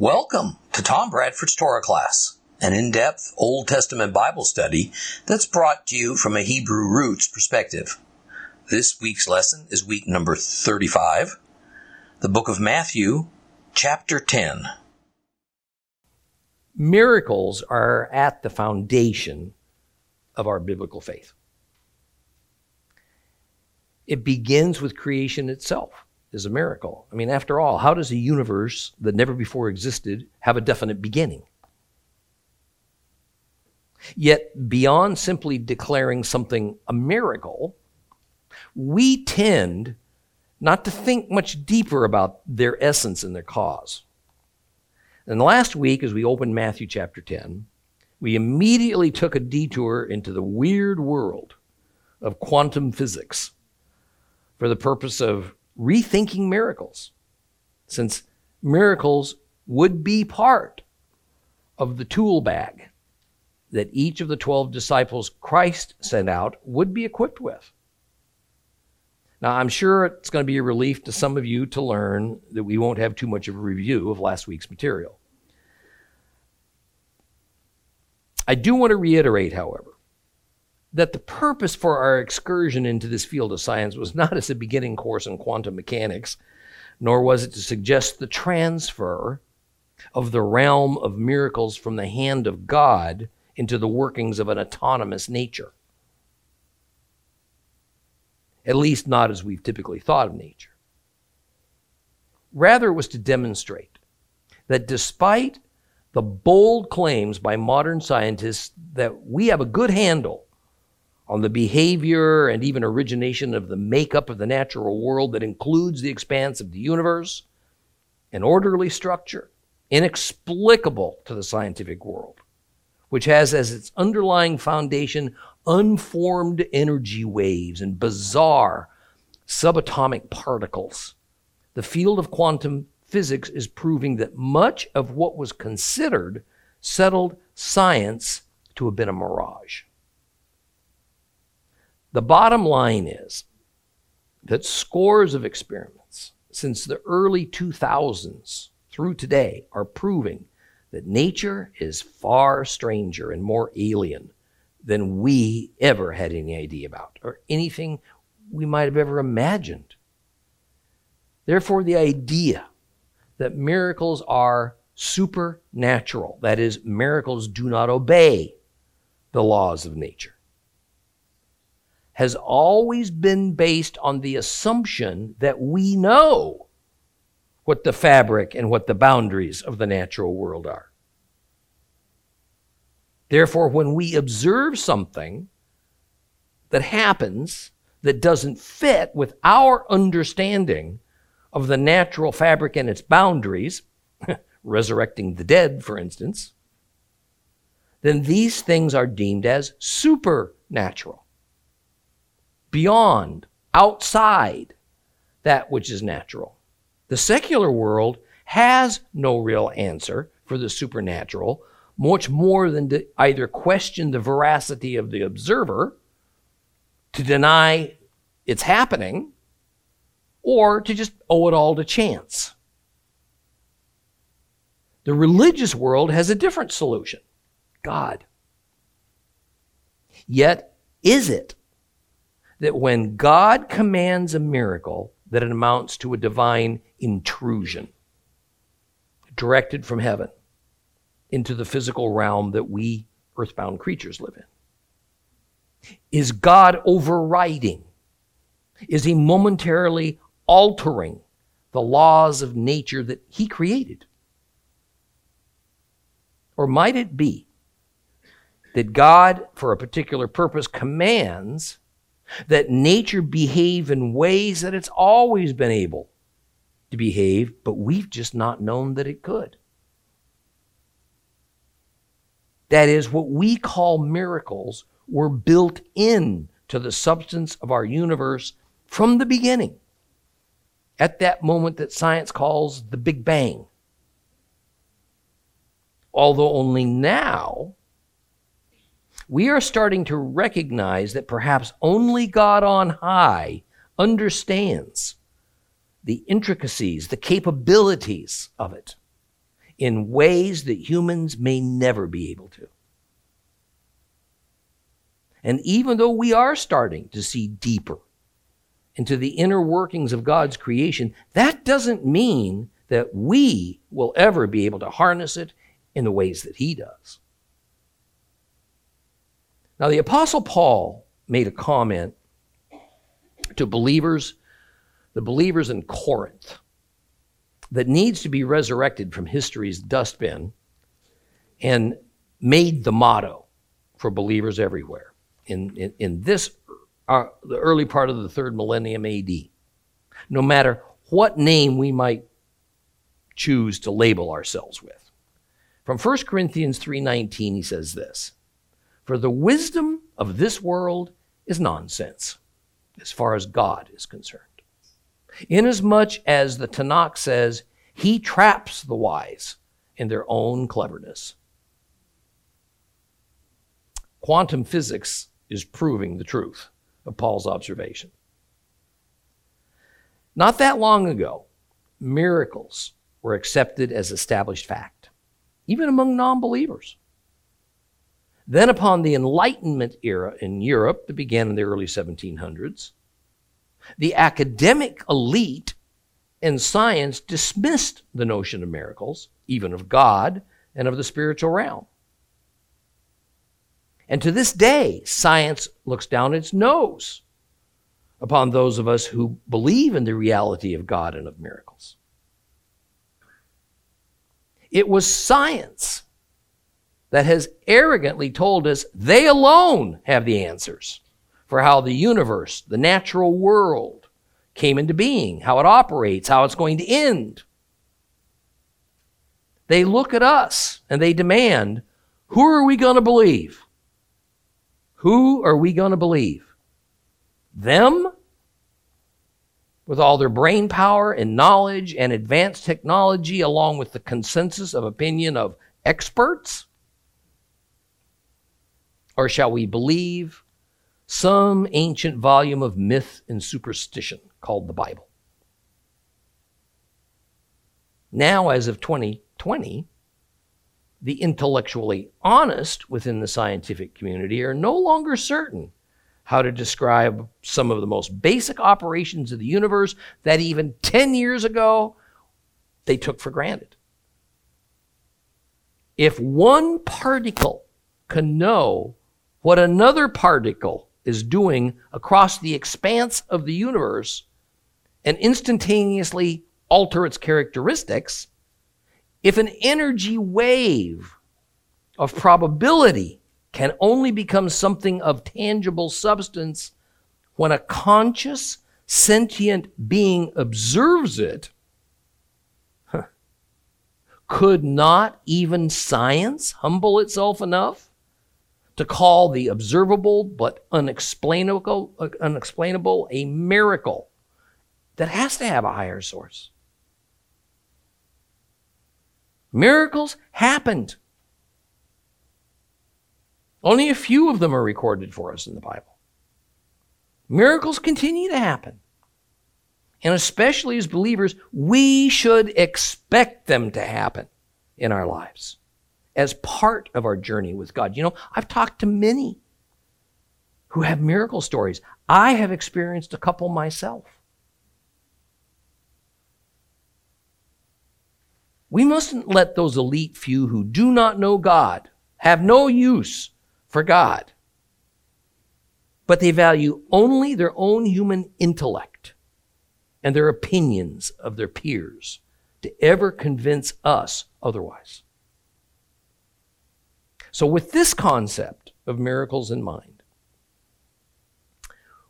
Welcome to Tom Bradford's Torah class, an in-depth Old Testament Bible study that's brought to you from a Hebrew roots perspective. This week's lesson is week number 35, the book of Matthew, chapter 10. Miracles are at the foundation of our biblical faith. It begins with creation itself is a miracle. I mean, after all, how does a universe that never before existed have a definite beginning? Yet, beyond simply declaring something a miracle, we tend not to think much deeper about their essence and their cause. And last week, as we opened Matthew chapter 10, we immediately took a detour into the weird world of quantum physics for the purpose of rethinking miracles, since miracles would be part of the tool bag that each of the 12 disciples Christ sent out would be equipped with. Now, I'm sure it's going to be a relief to some of you to learn that we won't have too much of a review of last week's material. I do want to reiterate, however, that the purpose for our excursion into this field of science was not as a beginning course in quantum mechanics, nor was it to suggest the transfer of the realm of miracles from the hand of God into the workings of an autonomous nature. At least, not as we've typically thought of nature. Rather, it was to demonstrate that despite the bold claims by modern scientists that we have a good handle on the behavior and even origination of the makeup of the natural world that includes the expanse of the universe, an orderly structure, inexplicable to the scientific world, which has as its underlying foundation unformed energy waves and bizarre subatomic particles. The field of quantum physics is proving that much of what was considered settled science to have been a mirage. The bottom line is that scores of experiments since the early 2000s through today are proving that nature is far stranger and more alien than we ever had any idea about or anything we might have ever imagined. Therefore, the idea that miracles are supernatural, that is, miracles do not obey the laws of nature, has always been based on the assumption that we know what the fabric and what the boundaries of the natural world are. Therefore, when we observe something that happens that doesn't fit with our understanding of the natural fabric and its boundaries, resurrecting the dead, for instance, then these things are deemed as supernatural beyond, outside that which is natural. The secular world has no real answer for the supernatural, much more than to either question the veracity of the observer, to deny it's happening, or to just owe it all to chance. The religious world has a different solution God. Yet, is it that when God commands a miracle, that it amounts to a divine intrusion directed from heaven into the physical realm that we earthbound creatures live in? Is God overriding? Is he momentarily altering the laws of nature that he created? Or might it be that God, for a particular purpose, commands that nature behave in ways that it's always been able to behave, but we've just not known that it could. That is, what we call miracles were built in to the substance of our universe from the beginning, at that moment that science calls the Big Bang. Although only now we are starting to recognize that perhaps only God on high understands the intricacies, the capabilities of it in ways that humans may never be able to. And even though we are starting to see deeper into the inner workings of God's creation, that doesn't mean that we will ever be able to harness it in the ways that He does. Now, the Apostle Paul made a comment to believers, the believers in Corinth, that needs to be resurrected from history's dustbin and made the motto for believers everywhere in, in, in this, uh, the early part of the third millennium AD. No matter what name we might choose to label ourselves with. From 1 Corinthians 3:19 he says this, "For the wisdom of this world is nonsense as far as God is concerned. Inasmuch as the Tanakh says, he traps the wise in their own cleverness. Quantum physics is proving the truth of Paul's observation. Not that long ago, miracles were accepted as established fact, even among non believers. Then, upon the Enlightenment era in Europe that began in the early 1700s, the academic elite in science dismissed the notion of miracles, even of God and of the spiritual realm. And to this day, science looks down its nose upon those of us who believe in the reality of God and of miracles. It was science that has arrogantly told us they alone have the answers for how the universe, the natural world, came into being, how it operates, how it's going to end. They look at us and they demand who are we going to believe? Who are we going to believe? Them? With all their brain power and knowledge and advanced technology, along with the consensus of opinion of experts? Or shall we believe some ancient volume of myth and superstition called the Bible? Now, as of 2020, the intellectually honest within the scientific community are no longer certain how to describe some of the most basic operations of the universe that even 10 years ago they took for granted. If one particle can know what another particle is doing across the expanse of the universe and instantaneously alter its characteristics, if an energy wave of probability can only become something of tangible substance when a conscious, sentient being observes it, could not even science humble itself enough to call the observable but unexplainable, unexplainable a miracle that has to have a higher source. Miracles happened. Only a few of them are recorded for us in the Bible. Miracles continue to happen. And especially as believers, we should expect them to happen in our lives as part of our journey with God. You know, I've talked to many who have miracle stories. I have experienced a couple myself. We mustn't let those elite few who do not know God have no use for God, but they value only their own human intellect and their opinions of their peers to ever convince us otherwise. So, with this concept of miracles in mind,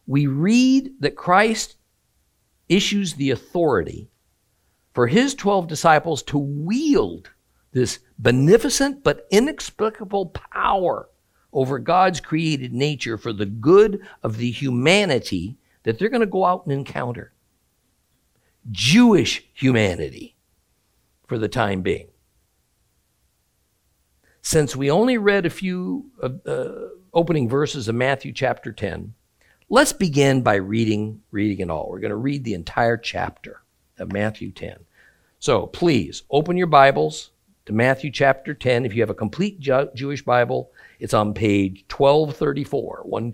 we read that Christ issues the authority for his 12 disciples to wield this beneficent but inexplicable power over God's created nature for the good of the humanity that they're going to go out and encounter. Jewish humanity for the time being since we only read a few uh, uh, opening verses of Matthew chapter 10, let's begin by reading reading it all. We're going to read the entire chapter of Matthew 10. So please open your Bibles to Matthew chapter 10. If you have a complete Jewish Bible, it's on page 1234. 1,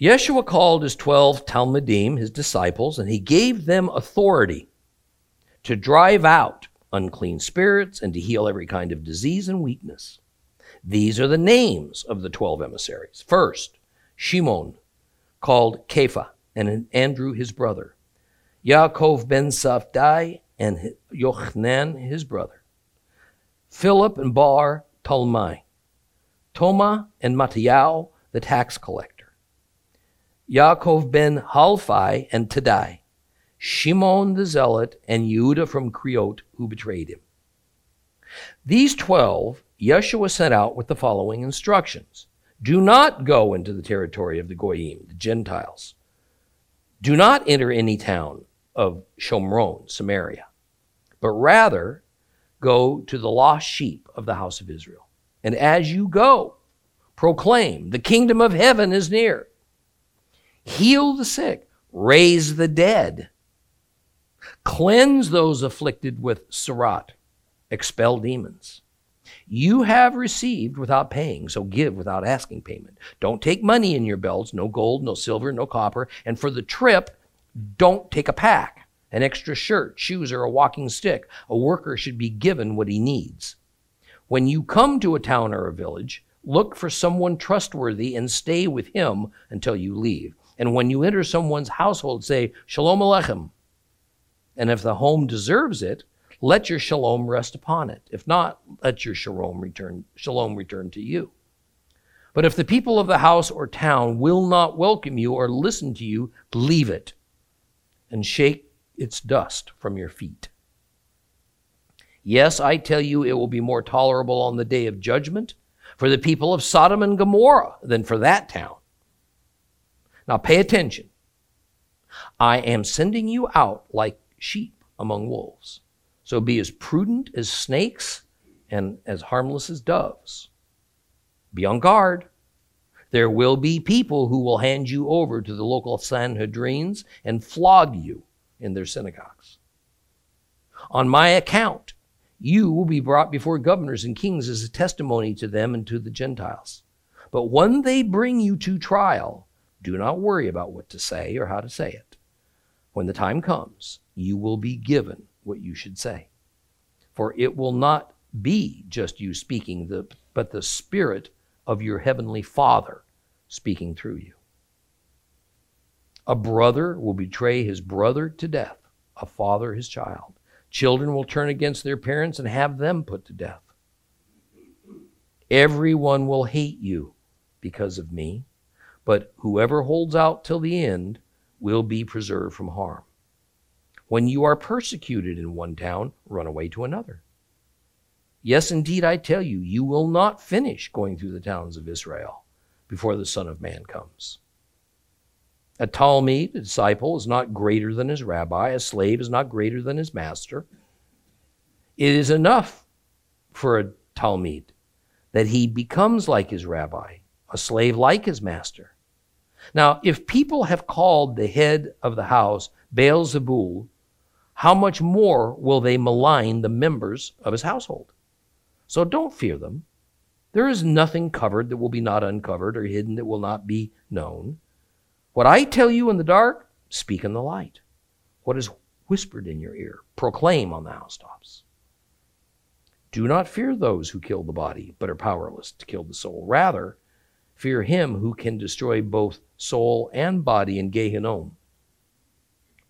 Yeshua called his 12 talmidim, his disciples, and he gave them authority to drive out unclean spirits and to heal every kind of disease and weakness. These are the names of the 12 emissaries. First, Shimon, called Kepha, and Andrew his brother, Yaakov ben Zavdai, and Yochanan his brother, Philip and Bar Talmai, Toma and Matthiao the tax collector, Yaakov ben Halphai and Tadai, Shimon the Zealot, and Yehuda from K'riot who betrayed him. These twelve Yeshua sent out with the following instructions Do not go into the territory of the Goyim, the Gentiles. Do not enter any town of Shomron, Samaria, but rather go to the lost sheep of the house of Israel. And as you go, proclaim, The kingdom of heaven is near heal the sick, raise the dead, cleanse those afflicted with tzara'at, expel demons. You have received without paying, so give without asking payment. Don't take money in your belts, no gold, no silver, no copper. And for the trip, don't take a pack, an extra shirt, shoes, or a walking stick. A worker should be given what he needs. When you come to a town or a village, look for someone trustworthy and stay with him until you leave. And when you enter someone's household, say, Shalom Aleichem. And if the home deserves it, let your shalom rest upon it. If not, let your shalom return, shalom return to you. But if the people of the house or town will not welcome you or listen to you, leave it and shake its dust from your feet. Yes, I tell you, it will be more tolerable on the day of judgment for the people of Sodom and Gomorrah than for that town. Now pay attention. I am sending you out like sheep among wolves. So be as prudent as snakes and as harmless as doves. Be on guard. There will be people who will hand you over to the local Sanhedrins and flog you in their synagogues. On my account, you will be brought before governors and kings as a testimony to them and to the Gentiles. But when they bring you to trial, do not worry about what to say or how to say it. When the time comes, you will be given what you should say. For it will not be just you speaking, the, but the Spirit of your heavenly Father speaking through you. A brother will betray his brother to death, a father his child. Children will turn against their parents and have them put to death. Everyone will hate you because of me but whoever holds out till the end will be preserved from harm. When you are persecuted in one town, run away to another. Yes, indeed, I tell you, you will not finish going through the towns of Israel before the Son of Man comes. A talmid, a disciple, is not greater than his rabbi. A slave is not greater than his master. It is enough for a talmid that he becomes like his rabbi, a slave like his master. Now, if people have called the head of the house Baal Zebul, how much more will they malign the members of his household? So don't fear them. There is nothing covered that will be not uncovered or hidden that will not be known. What I tell you in the dark, speak in the light. What is whispered in your ear, proclaim on the housetops. Do not fear those who kill the body, but are powerless to kill the soul. Rather, fear him who can destroy both soul, and body in Gehinnom.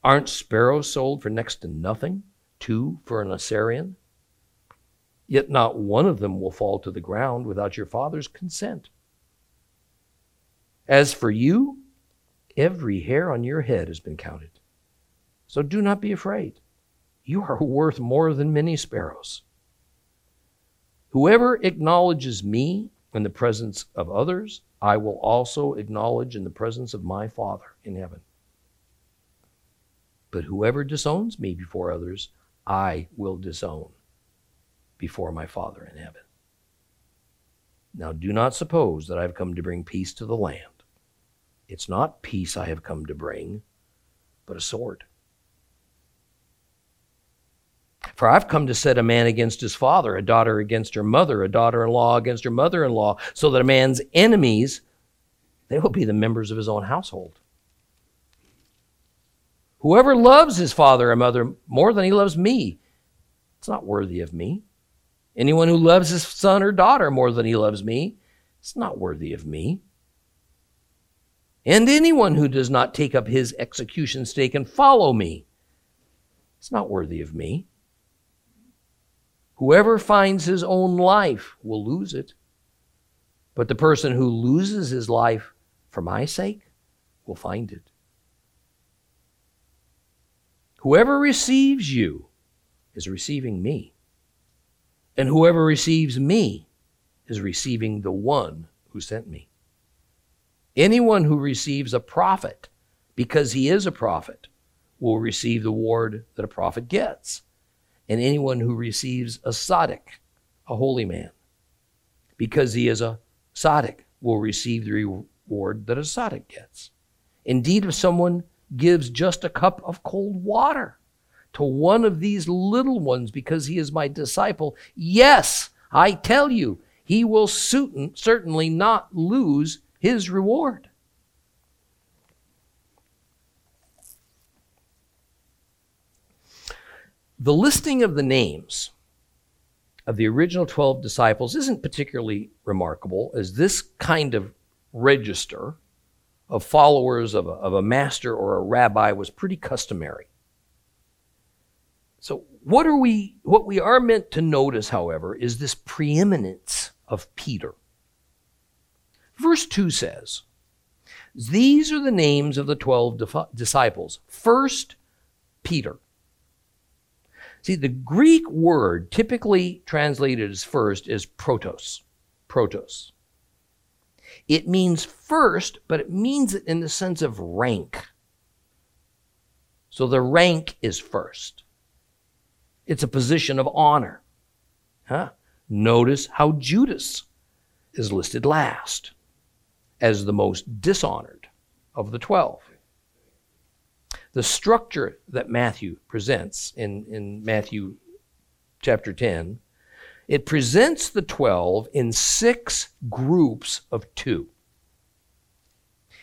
Aren't sparrows sold for next to nothing? Two for an assarion? Yet not one of them will fall to the ground without your Father's consent. As for you, every hair on your head has been counted. So do not be afraid. You are worth more than many sparrows. Whoever acknowledges me in the presence of others, I will also acknowledge in the presence of my Father in heaven. But whoever disowns me before others, I will disown before my Father in heaven. Now do not suppose that I have come to bring peace to the land. It's not peace I have come to bring, but a sword. For I've come to set a man against his father, a daughter against her mother, a daughter in law against her mother in law, so that a man's enemies, they will be the members of his own household. Whoever loves his father or mother more than he loves me, it's not worthy of me. Anyone who loves his son or daughter more than he loves me, it's not worthy of me. And anyone who does not take up his execution stake and follow me, it's not worthy of me. Whoever finds his own life will lose it. But the person who loses his life for my sake will find it. Whoever receives you is receiving me. And whoever receives me is receiving the one who sent me. Anyone who receives a prophet because he is a prophet will receive the reward that a prophet gets and anyone who receives a tzaddik, a holy man, because he is a tzaddik, will receive the reward that a tzaddik gets. Indeed, if someone gives just a cup of cold water to one of these little ones because he is my disciple, yes, I tell you, he will certainly not lose his reward. The listing of the names of the original 12 disciples isn't particularly remarkable, as this kind of register of followers of a, of a master or a rabbi was pretty customary. So, what are we what we are meant to notice, however, is this preeminence of Peter. Verse 2 says, These are the names of the 12 disciples. First, Peter. See, the Greek word typically translated as first is protos. Protos. It means first, but it means it in the sense of rank. So the rank is first. It's a position of honor. Huh? Notice how Judas is listed last as the most dishonored of the twelve the structure that Matthew presents in, in Matthew chapter 10, it presents the 12 in six groups of two.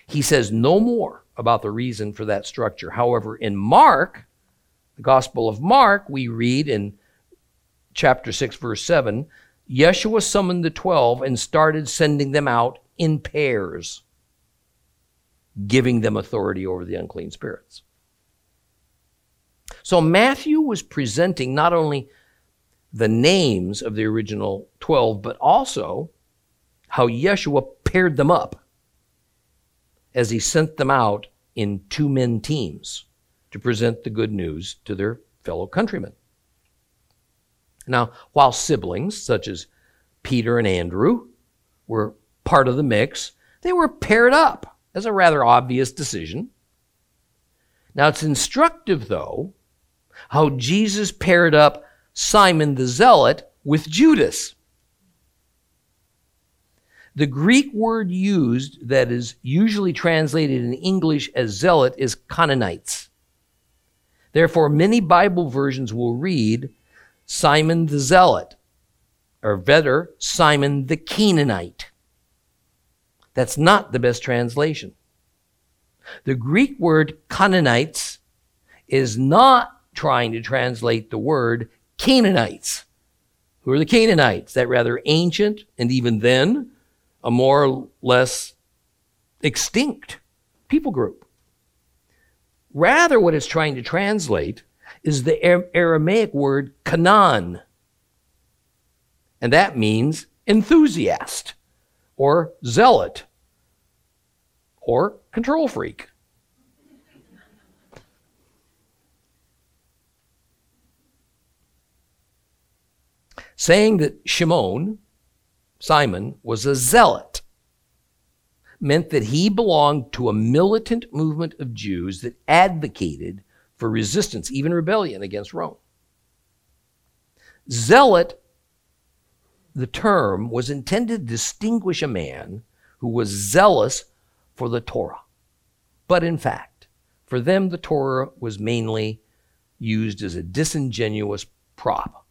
He says no more about the reason for that structure. However, in Mark, the Gospel of Mark, we read in chapter 6, verse 7, Yeshua summoned the 12 and started sending them out in pairs, giving them authority over the unclean spirits. So Matthew was presenting not only the names of the original 12, but also how Yeshua paired them up as he sent them out in two men teams to present the good news to their fellow countrymen. Now, while siblings such as Peter and Andrew were part of the mix, they were paired up as a rather obvious decision. Now, it's instructive, though, how Jesus paired up Simon the Zealot with Judas. The Greek word used that is usually translated in English as zealot is Canaanites. Therefore, many Bible versions will read Simon the Zealot, or better, Simon the Canaanite. That's not the best translation. The Greek word Canaanites is not trying to translate the word Canaanites. Who are the Canaanites? That rather ancient and even then a more or less extinct people group. Rather, what it's trying to translate is the Aramaic word Canaan. And that means enthusiast or zealot or control freak. Saying that Shimon, Simon, was a zealot, meant that he belonged to a militant movement of Jews that advocated for resistance, even rebellion against Rome. Zealot the term was intended to distinguish a man who was zealous for the Torah. But in fact, for them, the Torah was mainly used as a disingenuous prop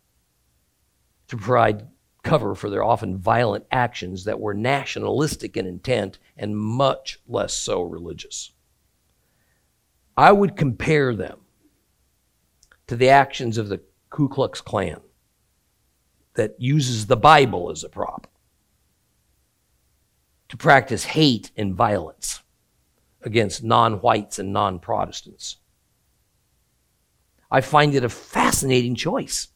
to provide cover for their often violent actions that were nationalistic in intent and much less so religious. I would compare them to the actions of the Ku Klux Klan that uses the Bible as a prop to practice hate and violence against non whites and non Protestants. I find it a fascinating choice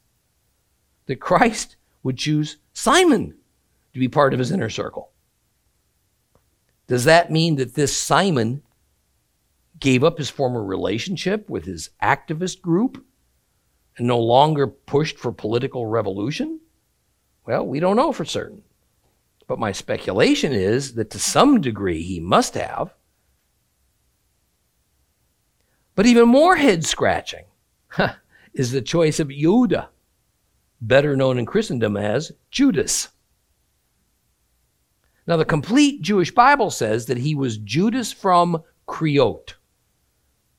that Christ would choose Simon to be part of his inner circle. Does that mean that this Simon gave up his former relationship with his activist group and no longer pushed for political revolution? Well, we don't know for certain. But my speculation is that to some degree he must have. But even more head scratching is the choice of Judah, better known in Christendom as Judas. Now, the complete Jewish Bible says that he was Judas from K'riot.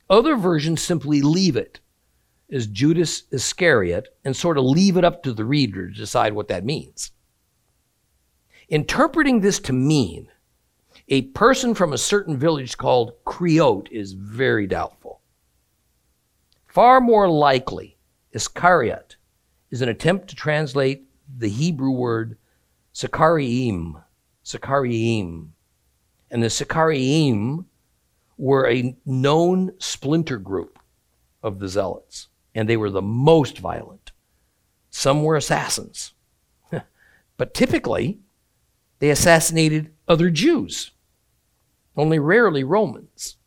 Other versions simply leave it as Judas Iscariot and sort of leave it up to the reader to decide what that means. Interpreting this to mean a person from a certain village called K'riot is very doubtful. Far more likely, Iscariot is an attempt to translate the Hebrew word Sakariim, Sakariim. And the Sakariim were a known splinter group of the Zealots and they were the most violent. Some were assassins. but typically, they assassinated other Jews, only rarely Romans.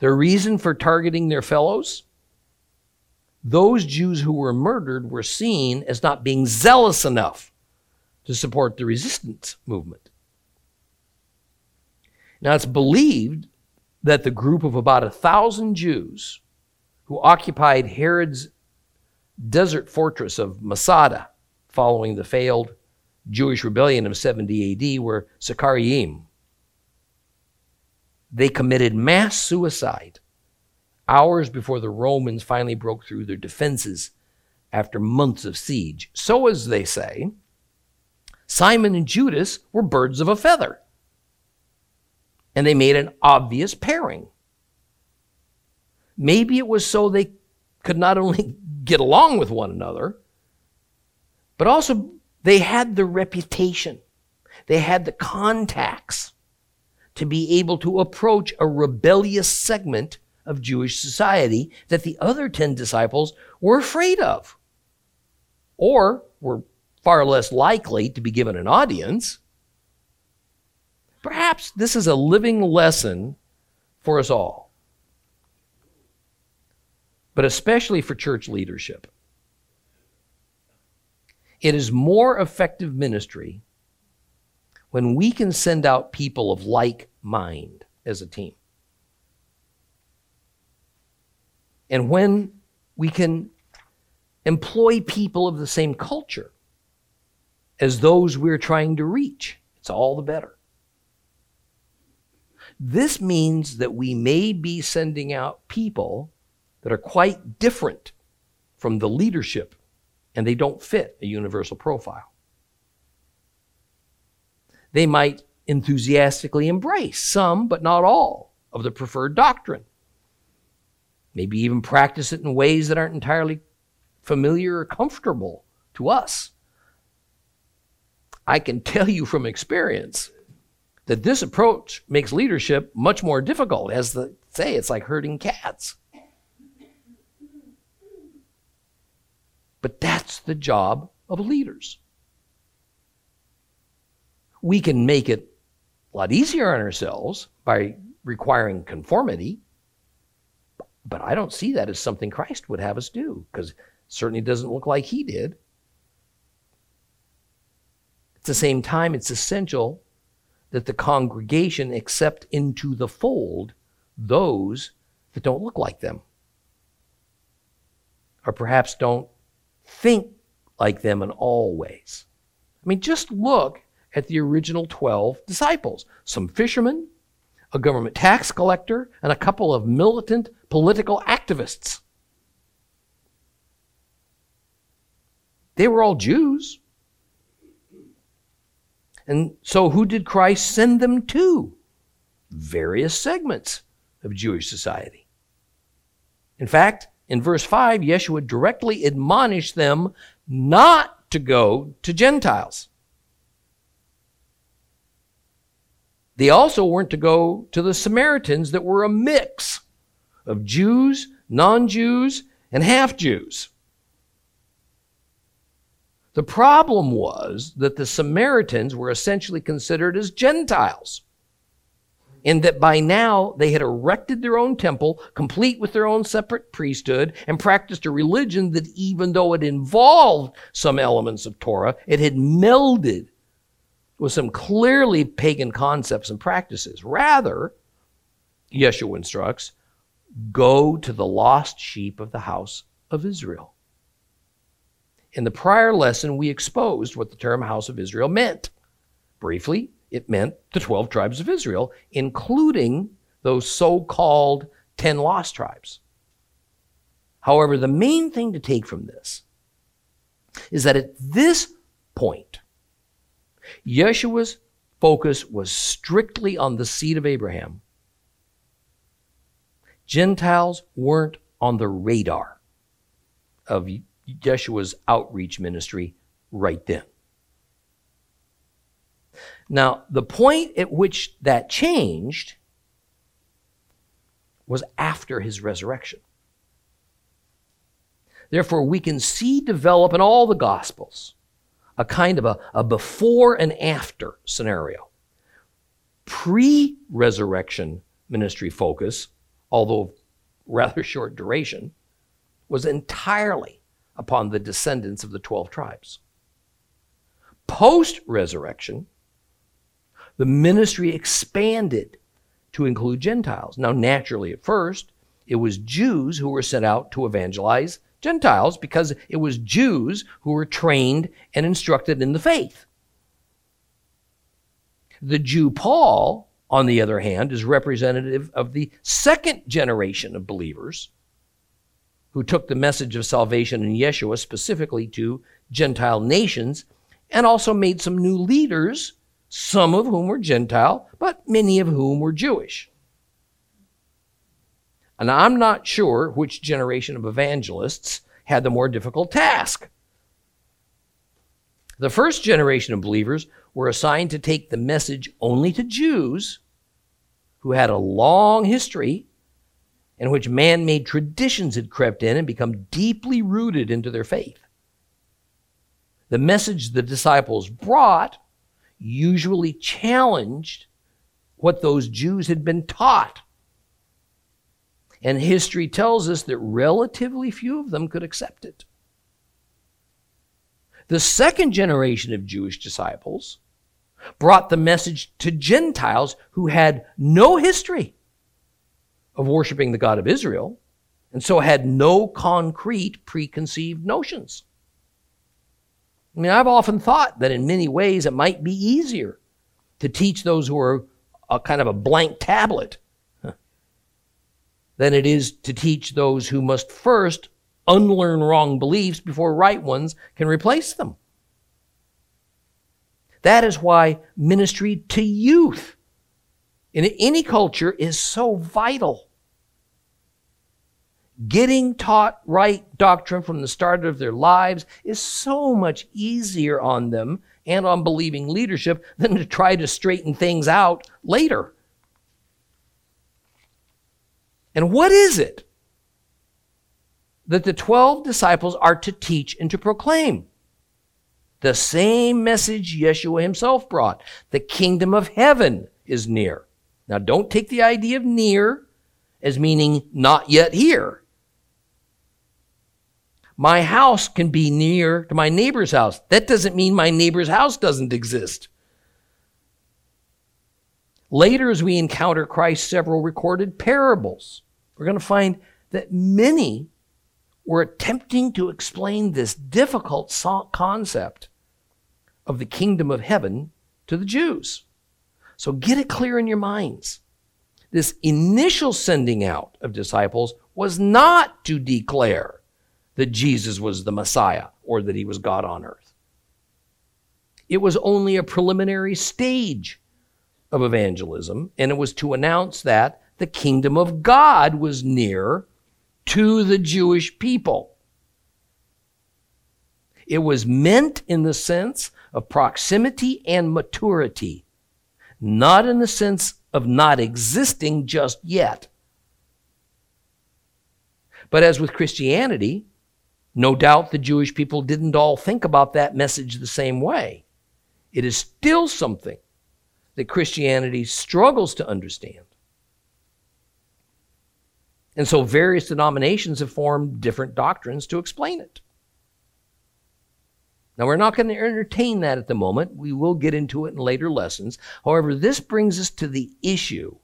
Their reason for targeting their fellows? Those Jews who were murdered were seen as not being zealous enough to support the resistance movement. Now, it's believed that the group of about a thousand Jews who occupied Herod's desert fortress of Masada following the failed Jewish rebellion of 70 AD were Sakariim. They committed mass suicide hours before the Romans finally broke through their defenses after months of siege. So, as they say, Simon and Judas were birds of a feather. And they made an obvious pairing. Maybe it was so they could not only get along with one another, but also they had the reputation, they had the contacts to be able to approach a rebellious segment of Jewish society that the other 10 disciples were afraid of or were far less likely to be given an audience. Perhaps this is a living lesson for us all but especially for church leadership. It is more effective ministry when we can send out people of like mind as a team. And when we can employ people of the same culture as those we're trying to reach, it's all the better. This means that we may be sending out people that are quite different from the leadership and they don't fit a universal profile. They might enthusiastically embrace some, but not all, of the preferred doctrine. Maybe even practice it in ways that aren't entirely familiar or comfortable to us. I can tell you from experience that this approach makes leadership much more difficult. As the say, it's like herding cats. But that's the job of leaders. We can make it a lot easier on ourselves by requiring conformity, but I don't see that as something Christ would have us do because certainly doesn't look like he did. At the same time, it's essential that the congregation accept into the fold those that don't look like them, or perhaps don't think like them in all ways. I mean, just look at the original 12 disciples some fishermen, a government tax collector, and a couple of militant political activists. They were all Jews. And so, who did Christ send them to? Various segments of Jewish society. In fact, in verse 5, Yeshua directly admonished them not to go to Gentiles. They also weren't to go to the Samaritans that were a mix of Jews, non Jews, and half Jews. The problem was that the Samaritans were essentially considered as Gentiles, and that by now they had erected their own temple, complete with their own separate priesthood, and practiced a religion that, even though it involved some elements of Torah, it had melded with some clearly pagan concepts and practices. Rather, Yeshua instructs, go to the lost sheep of the house of Israel. In the prior lesson, we exposed what the term House of Israel meant. Briefly, it meant the 12 tribes of Israel, including those so called 10 lost tribes. However, the main thing to take from this is that at this point, Yeshua's focus was strictly on the seed of Abraham. Gentiles weren't on the radar of Yeshua's outreach ministry right then. Now, the point at which that changed was after his resurrection. Therefore, we can see develop in all the Gospels a kind of a, a before and after scenario. Pre resurrection ministry focus, although rather short duration, was entirely upon the descendants of the 12 tribes. Post resurrection, the ministry expanded to include Gentiles. Now, naturally, at first, it was Jews who were sent out to evangelize Gentiles because it was Jews who were trained and instructed in the faith. The Jew Paul, on the other hand, is representative of the second generation of believers who took the message of salvation in Yeshua specifically to Gentile nations and also made some new leaders, some of whom were Gentile, but many of whom were Jewish. And I'm not sure which generation of evangelists had the more difficult task. The first generation of believers were assigned to take the message only to Jews who had a long history in which man made traditions had crept in and become deeply rooted into their faith. The message the disciples brought usually challenged what those Jews had been taught. And history tells us that relatively few of them could accept it. The second generation of Jewish disciples brought the message to Gentiles who had no history of worshiping the God of Israel, and so had no concrete preconceived notions. I mean, I've often thought that in many ways it might be easier to teach those who are a kind of a blank tablet than it is to teach those who must first unlearn wrong beliefs before right ones can replace them. That is why ministry to youth in any culture is so vital. Getting taught right doctrine from the start of their lives is so much easier on them and on believing leadership than to try to straighten things out later. And what is it that the 12 disciples are to teach and to proclaim? The same message Yeshua himself brought. The kingdom of heaven is near. Now, don't take the idea of near as meaning not yet here. My house can be near to my neighbor's house. That doesn't mean my neighbor's house doesn't exist. Later, as we encounter Christ's several recorded parables, we're going to find that many were attempting to explain this difficult concept of the kingdom of heaven to the Jews. So get it clear in your minds. This initial sending out of disciples was not to declare that Jesus was the Messiah or that he was God on earth. It was only a preliminary stage of evangelism, and it was to announce that the kingdom of God was near to the Jewish people. It was meant in the sense of proximity and maturity, not in the sense of not existing just yet. But as with Christianity, no doubt the Jewish people didn't all think about that message the same way. It is still something that Christianity struggles to understand. And so various denominations have formed different doctrines to explain it. Now, we're not going to entertain that at the moment. We will get into it in later lessons. However, this brings us to the issue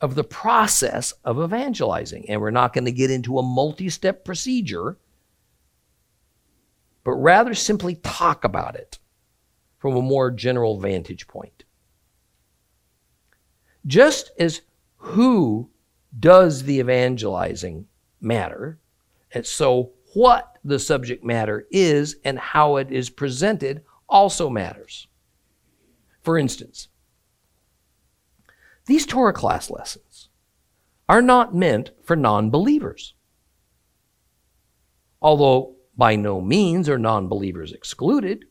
of the process of evangelizing. And we're not going to get into a multi step procedure, but rather simply talk about it from a more general vantage point. Just as who does the evangelizing matter, and so what the subject matter is and how it is presented also matters. For instance, these Torah class lessons are not meant for non believers. Although by no means are non believers excluded.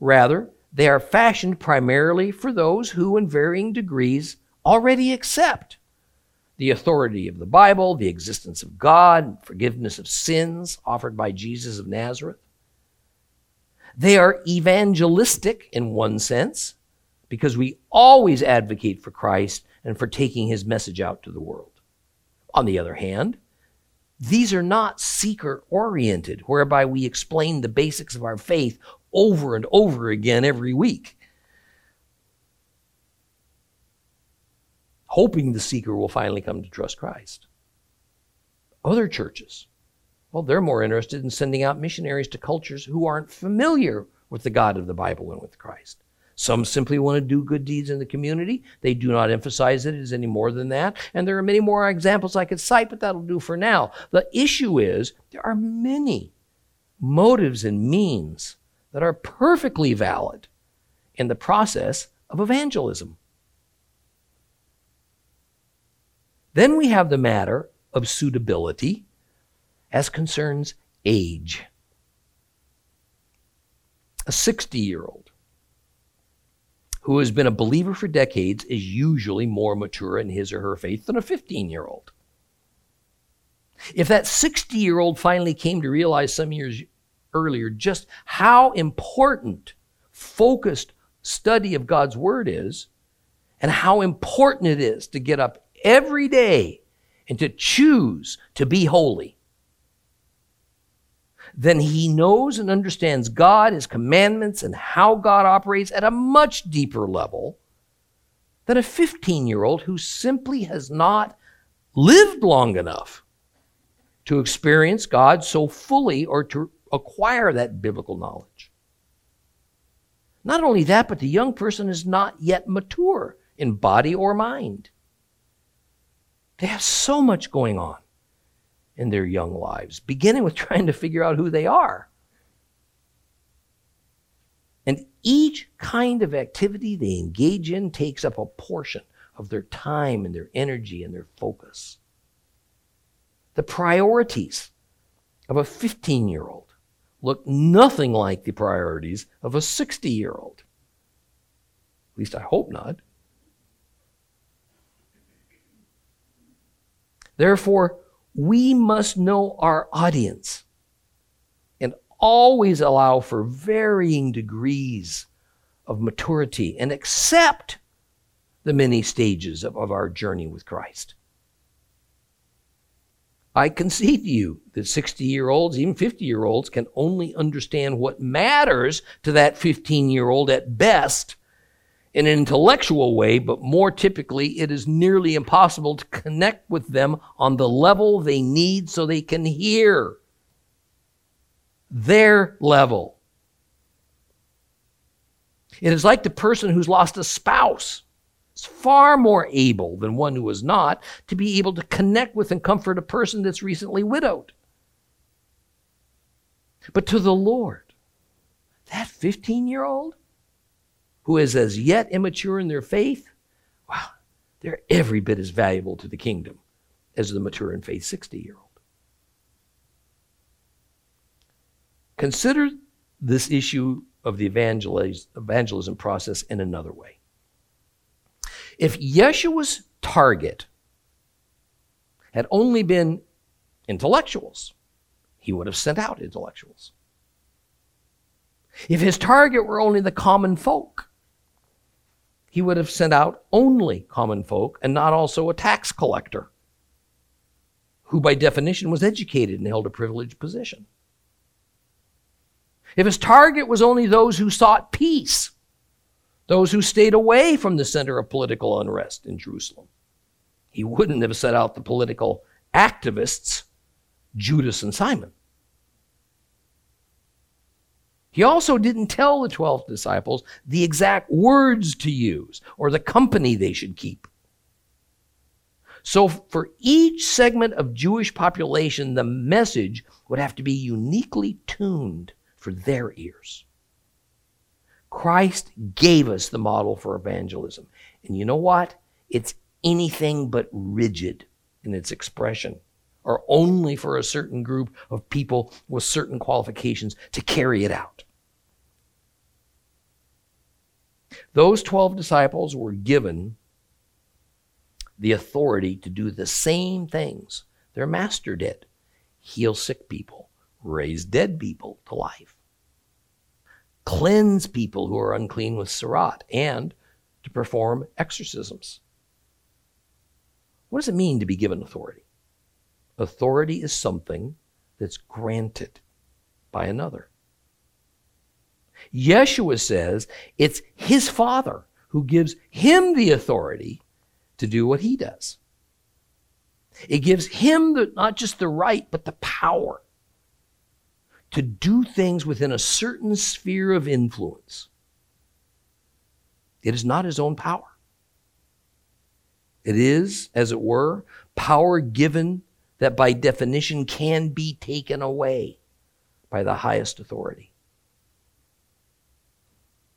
Rather, they are fashioned primarily for those who, in varying degrees, already accept the authority of the Bible, the existence of God, forgiveness of sins offered by Jesus of Nazareth. They are evangelistic in one sense, because we always advocate for Christ and for taking his message out to the world. On the other hand, these are not seeker oriented, whereby we explain the basics of our faith over and over again every week. hoping the seeker will finally come to trust Christ. Other churches, well, they're more interested in sending out missionaries to cultures who aren't familiar with the God of the Bible and with Christ. Some simply want to do good deeds in the community. They do not emphasize it as any more than that. And there are many more examples I could cite, but that'll do for now. The issue is there are many motives and means that are perfectly valid in the process of evangelism. Then we have the matter of suitability as concerns age. A 60 year old who has been a believer for decades is usually more mature in his or her faith than a 15 year old. If that 60 year old finally came to realize some years earlier just how important focused study of God's Word is, and how important it is to get up every day and to choose to be holy, then he knows and understands God, his commandments, and how God operates at a much deeper level than a 15 year old who simply has not lived long enough to experience God so fully or to acquire that biblical knowledge. Not only that, but the young person is not yet mature in body or mind. They have so much going on in their young lives, beginning with trying to figure out who they are. And each kind of activity they engage in takes up a portion of their time and their energy and their focus. The priorities of a 15 year old look nothing like the priorities of a 60 year old. At least I hope not. Therefore, we must know our audience and always allow for varying degrees of maturity and accept the many stages of, of our journey with Christ. I concede to you that 60 year olds, even 50 year olds, can only understand what matters to that 15 year old at best in an intellectual way, but more typically, it is nearly impossible to connect with them on the level they need so they can hear their level. It is like the person who's lost a spouse. Is far more able than one who is not to be able to connect with and comfort a person that's recently widowed. But to the Lord, that 15 year old who is as yet immature in their faith, wow, they're every bit as valuable to the kingdom as the mature in faith 60 year old. Consider this issue of the evangelism process in another way. If Yeshua's target had only been intellectuals, he would have sent out intellectuals. If his target were only the common folk, he would have sent out only common folk and not also a tax collector, who by definition was educated and held a privileged position. If his target was only those who sought peace, those who stayed away from the center of political unrest in Jerusalem, he wouldn't have set out the political activists, Judas and Simon. He also didn't tell the 12 disciples the exact words to use or the company they should keep. So, for each segment of Jewish population, the message would have to be uniquely tuned for their ears. Christ gave us the model for evangelism. And you know what? It's anything but rigid in its expression or only for a certain group of people with certain qualifications to carry it out. Those 12 disciples were given the authority to do the same things their master did heal sick people, raise dead people to life, cleanse people who are unclean with tzara'at, and to perform exorcisms. What does it mean to be given authority? Authority is something that's granted by another. Yeshua says it's his Father who gives him the authority to do what he does. It gives him the, not just the right, but the power to do things within a certain sphere of influence. It is not his own power. It is, as it were, power given that by definition can be taken away by the highest authority.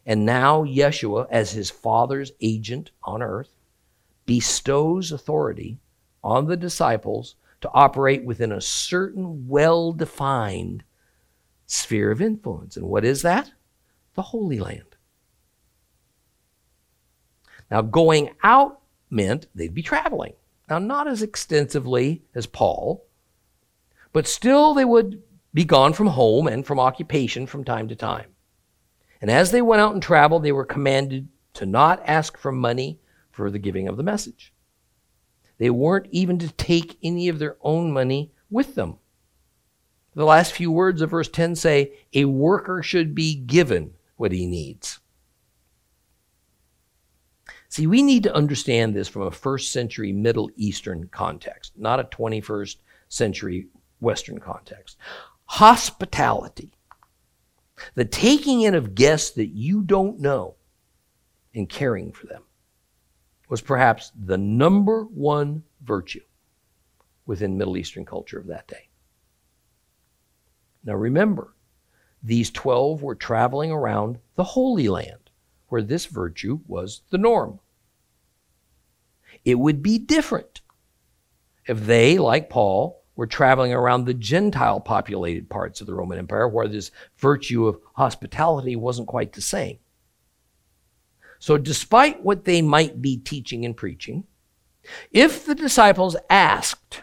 And now Yeshua, as his Father's agent on earth, bestows authority on the disciples to operate within a certain well defined sphere of influence. And what is that? The Holy Land. Now, going out meant they'd be traveling. Now, not as extensively as Paul, but still they would be gone from home and from occupation from time to time. And as they went out and traveled, they were commanded to not ask for money for the giving of the message. They weren't even to take any of their own money with them. The last few words of verse 10 say, A worker should be given what he needs. See, we need to understand this from a first century Middle Eastern context, not a 21st century Western context. Hospitality the taking in of guests that you don't know and caring for them was perhaps the number one virtue within Middle Eastern culture of that day. Now remember, these 12 were traveling around the Holy Land, where this virtue was the norm. It would be different if they, like Paul, were traveling around the Gentile populated parts of the Roman Empire where this virtue of hospitality wasn't quite the same. So, despite what they might be teaching and preaching, if the disciples asked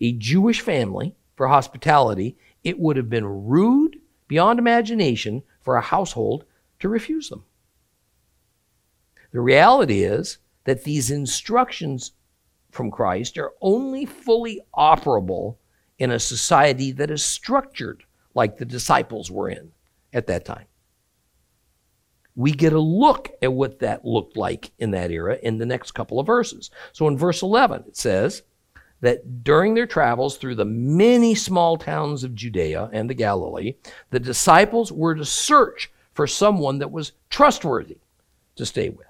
a Jewish family for hospitality, it would have been rude beyond imagination for a household to refuse them. The reality is that these instructions from Christ are only fully operable in a society that is structured like the disciples were in at that time. we get a look at what that looked like in that era in the next couple of verses. So in verse 11, it says that during their travels through the many small towns of Judea and the Galilee, the disciples were to search for someone that was trustworthy to stay with.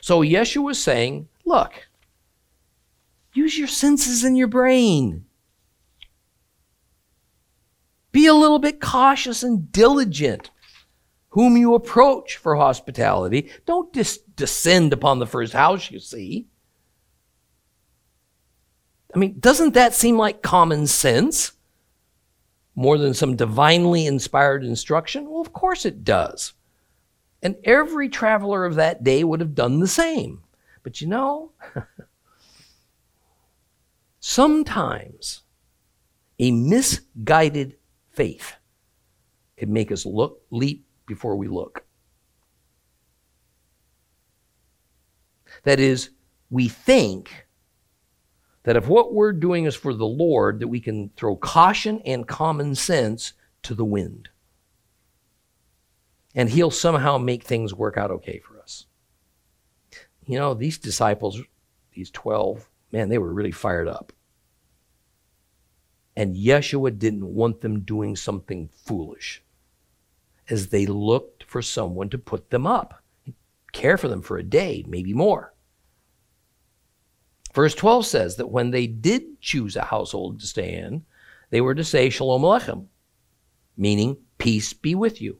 So Yeshua was saying, look, use your senses and your brain. Be a little bit cautious and diligent whom you approach for hospitality. Don't descend upon the first house you see. I mean, doesn't that seem like common sense? More than some divinely inspired instruction? Well, of course it does. And every traveler of that day would have done the same. But you know, sometimes a misguided faith can make us look leap before we look. That is, we think that if what we're doing is for the Lord, that we can throw caution and common sense to the wind. And he'll somehow make things work out okay for us. You know, these disciples, these 12, man, they were really fired up. And Yeshua didn't want them doing something foolish as they looked for someone to put them up, care for them for a day, maybe more. Verse 12 says that when they did choose a household to stay in, they were to say Shalom Alechem, meaning peace be with you.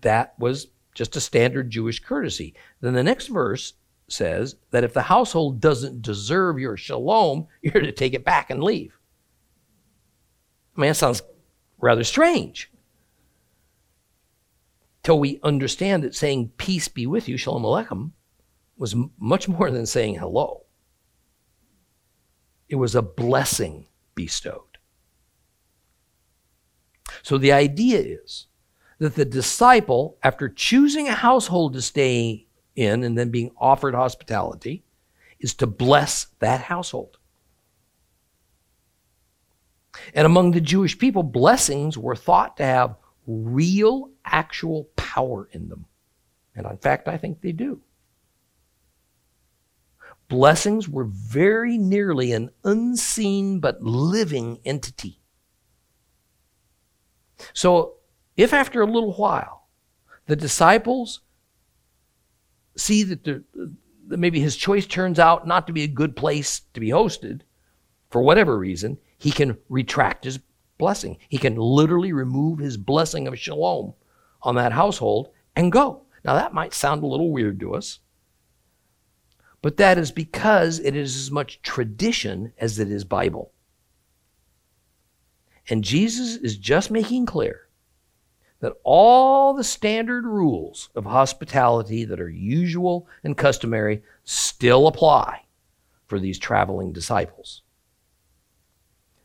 That was just a standard Jewish courtesy. Then the next verse says that if the household doesn't deserve your shalom, you're to take it back and leave. I mean, that sounds rather strange. Till we understand that saying peace be with you, shalom aleichem, was much more than saying hello. It was a blessing bestowed. So the idea is that the disciple, after choosing a household to stay in and then being offered hospitality, is to bless that household. And among the Jewish people, blessings were thought to have real, actual power in them. And in fact, I think they do blessings were very nearly an unseen but living entity. So, if after a little while the disciples see that, that maybe his choice turns out not to be a good place to be hosted, for whatever reason, he can retract his blessing. He can literally remove his blessing of shalom on that household and go. Now, that might sound a little weird to us. But that is because it is as much tradition as it is Bible. And Jesus is just making clear that all the standard rules of hospitality that are usual and customary still apply for these traveling disciples.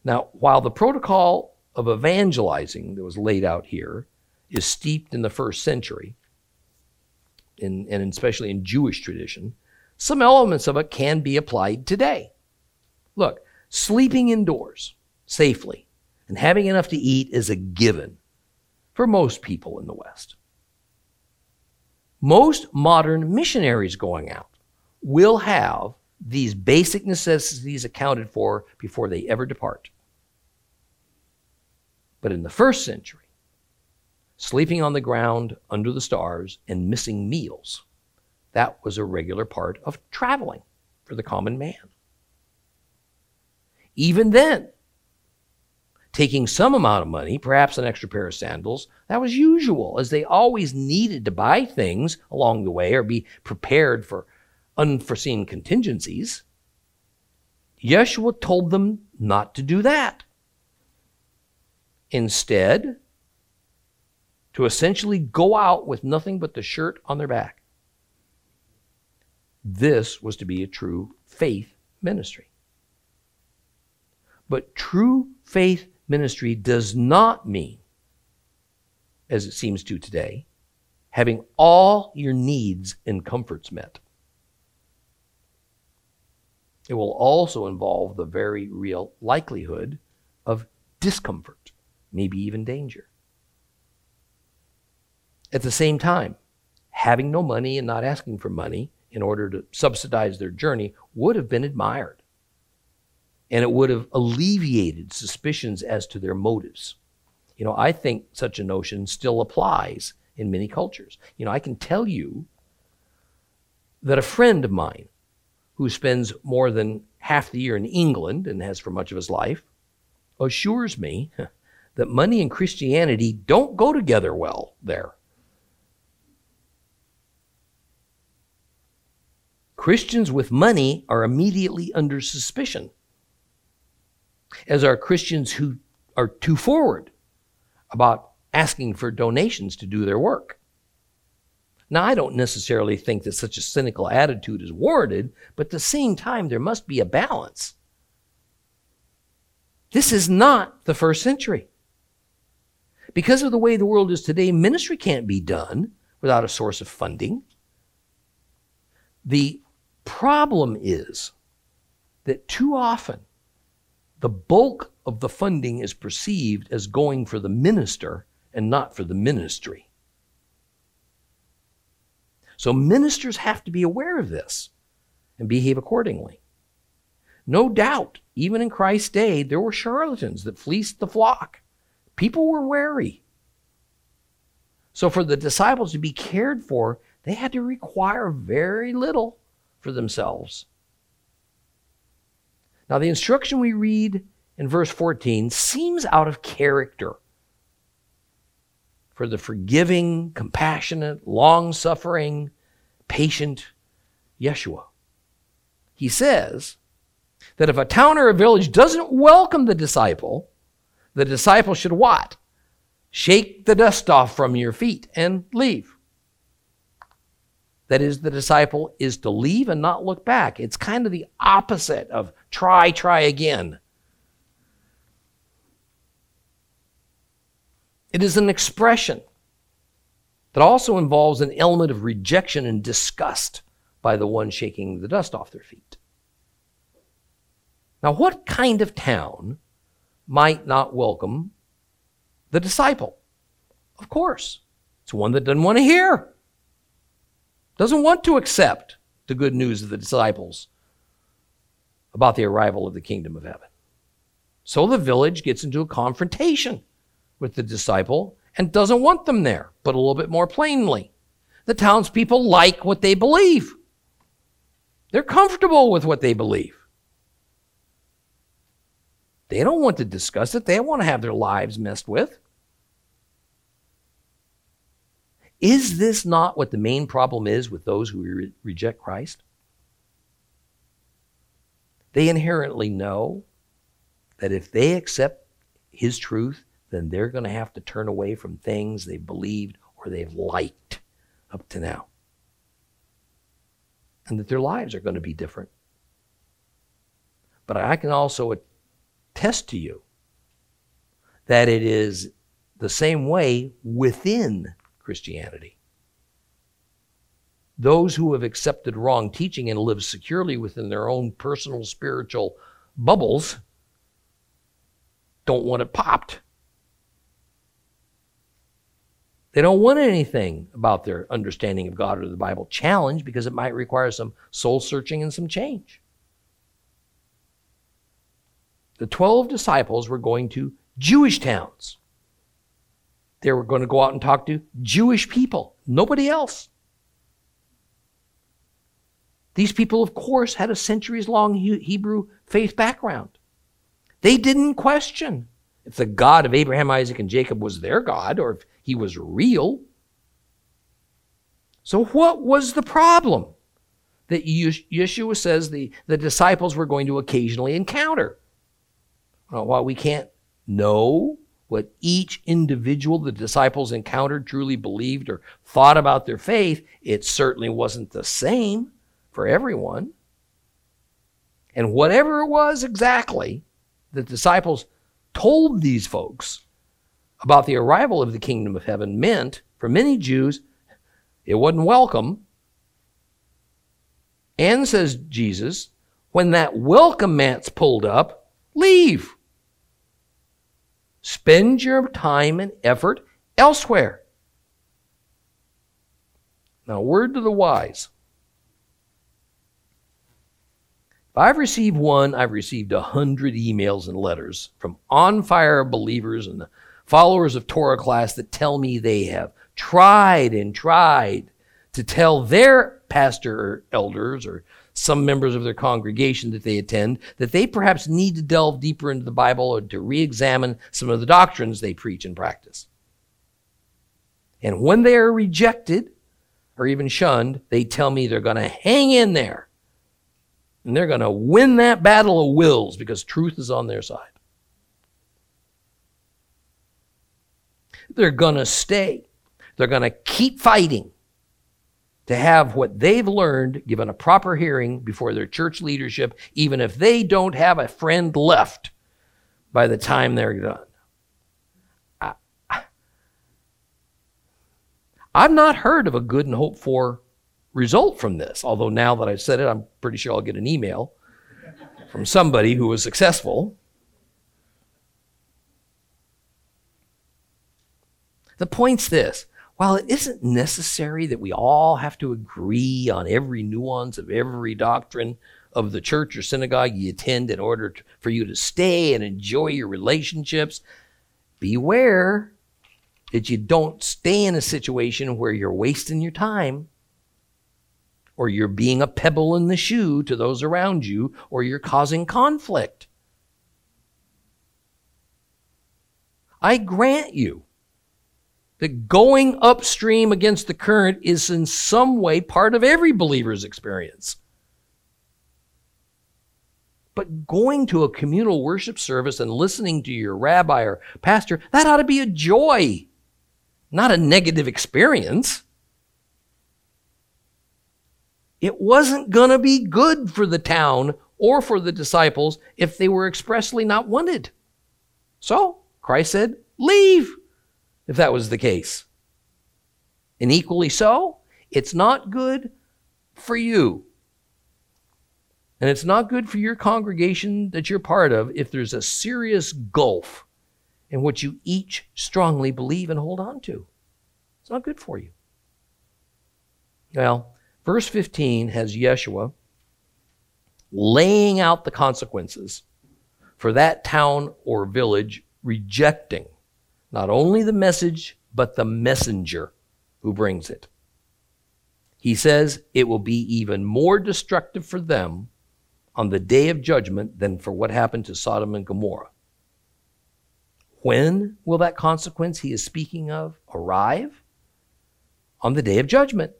Now, while the protocol of evangelizing that was laid out here is steeped in the first century, in, and especially in Jewish tradition, some elements of it can be applied today. Look, sleeping indoors safely and having enough to eat is a given for most people in the West. Most modern missionaries going out will have these basic necessities accounted for before they ever depart. But in the first century, sleeping on the ground under the stars and missing meals that was a regular part of traveling for the common man. Even then, taking some amount of money, perhaps an extra pair of sandals, that was usual, as they always needed to buy things along the way or be prepared for unforeseen contingencies. Yeshua told them not to do that. Instead, to essentially go out with nothing but the shirt on their back. This was to be a true faith ministry. But true faith ministry does not mean, as it seems to today, having all your needs and comforts met. It will also involve the very real likelihood of discomfort, maybe even danger. At the same time, having no money and not asking for money in order to subsidize their journey would have been admired. And it would have alleviated suspicions as to their motives. You know, I think such a notion still applies in many cultures. You know, I can tell you that a friend of mine who spends more than half the year in England and has for much of his life assures me that money and Christianity don't go together well there. Christians with money are immediately under suspicion, as are Christians who are too forward about asking for donations to do their work. Now, I don't necessarily think that such a cynical attitude is warranted, but at the same time, there must be a balance. This is not the first century. Because of the way the world is today, ministry can't be done without a source of funding. The problem is that too often the bulk of the funding is perceived as going for the minister and not for the ministry. So ministers have to be aware of this and behave accordingly. No doubt, even in Christ's day, there were charlatans that fleeced the flock. People were wary. So, for the disciples to be cared for, they had to require very little for themselves. Now, the instruction we read in verse 14 seems out of character for the forgiving, compassionate, long suffering, patient Yeshua. He says that if a town or a village doesn't welcome the disciple, the disciple should what? Shake the dust off from your feet and leave that is, the disciple is to leave and not look back. It's kind of the opposite of try, try again. It is an expression that also involves an element of rejection and disgust by the one shaking the dust off their feet. Now, what kind of town might not welcome the disciple? Of course, it's one that doesn't want to hear doesn't want to accept the good news of the disciples about the arrival of the kingdom of heaven. So the village gets into a confrontation with the disciple and doesn't want them there, but a little bit more plainly. The townspeople like what they believe. They're comfortable with what they believe. They don't want to discuss it. They want to have their lives messed with. Is this not what the main problem is with those who re- reject Christ? They inherently know that if they accept His truth, then they're going to have to turn away from things they've believed or they've liked up to now. And that their lives are going to be different. But I can also attest to you that it is the same way within Christianity. Those who have accepted wrong teaching and live securely within their own personal spiritual bubbles don't want it popped. They don't want anything about their understanding of God or the Bible challenged because it might require some soul searching and some change. The 12 disciples were going to Jewish towns. They were going to go out and talk to Jewish people, nobody else. These people, of course, had a centuries long Hebrew faith background. They didn't question if the God of Abraham, Isaac, and Jacob was their God or if he was real. So, what was the problem that Yeshua says the, the disciples were going to occasionally encounter? Well, we can't know what each individual the disciples encountered truly believed or thought about their faith, it certainly wasn't the same for everyone. And whatever it was exactly, the disciples told these folks about the arrival of the kingdom of heaven meant for many Jews it wasn't welcome. And says Jesus, when that welcome mat's pulled up, leave. Spend your time and effort elsewhere. Now, word to the wise. If I've received one, I've received a hundred emails and letters from on fire believers and followers of Torah class that tell me they have tried and tried to tell their pastor or elders or some members of their congregation that they attend that they perhaps need to delve deeper into the Bible or to re examine some of the doctrines they preach and practice. And when they are rejected or even shunned, they tell me they're going to hang in there and they're going to win that battle of wills because truth is on their side. They're going to stay. They're going to keep fighting to have what they've learned given a proper hearing before their church leadership, even if they don't have a friend left by the time they're done. I've not heard of a good and hoped for result from this, although now that I've said it, I'm pretty sure I'll get an email from somebody who was successful. The point's this while it isn't necessary that we all have to agree on every nuance of every doctrine of the church or synagogue you attend in order to, for you to stay and enjoy your relationships, beware that you don't stay in a situation where you're wasting your time or you're being a pebble in the shoe to those around you or you're causing conflict. I grant you that going upstream against the current is in some way part of every believer's experience. But going to a communal worship service and listening to your rabbi or pastor, that ought to be a joy, not a negative experience. It wasn't going to be good for the town or for the disciples if they were expressly not wanted. So Christ said, Leave if that was the case. And equally so, it's not good for you. And it's not good for your congregation that you're part of if there's a serious gulf in what you each strongly believe and hold on to. It's not good for you. Well, verse 15 has Yeshua laying out the consequences for that town or village rejecting not only the message, but the messenger who brings it. He says it will be even more destructive for them on the day of judgment than for what happened to Sodom and Gomorrah. When will that consequence he is speaking of arrive? On the day of judgment.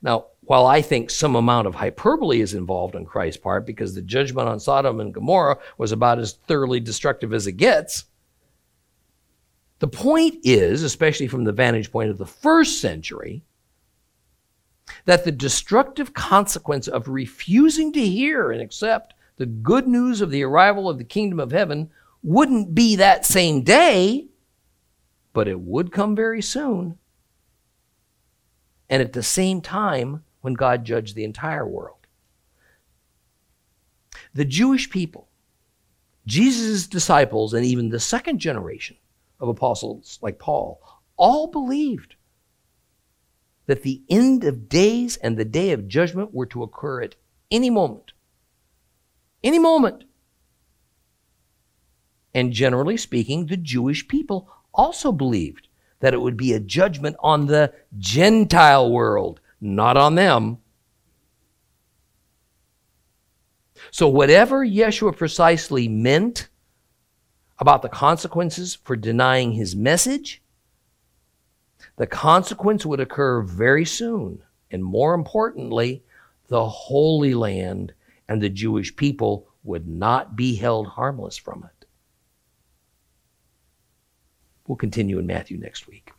Now, while I think some amount of hyperbole is involved on Christ's part because the judgment on Sodom and Gomorrah was about as thoroughly destructive as it gets, the point is, especially from the vantage point of the first century, that the destructive consequence of refusing to hear and accept the good news of the arrival of the kingdom of heaven wouldn't be that same day, but it would come very soon. And at the same time, when God judged the entire world. The Jewish people, Jesus' disciples, and even the second generation of apostles like Paul all believed that the end of days and the day of judgment were to occur at any moment. Any moment. And generally speaking, the Jewish people also believed that it would be a judgment on the Gentile world, not on them. So, whatever Yeshua precisely meant about the consequences for denying his message, the consequence would occur very soon. And more importantly, the Holy Land and the Jewish people would not be held harmless from it. We'll continue in Matthew next week.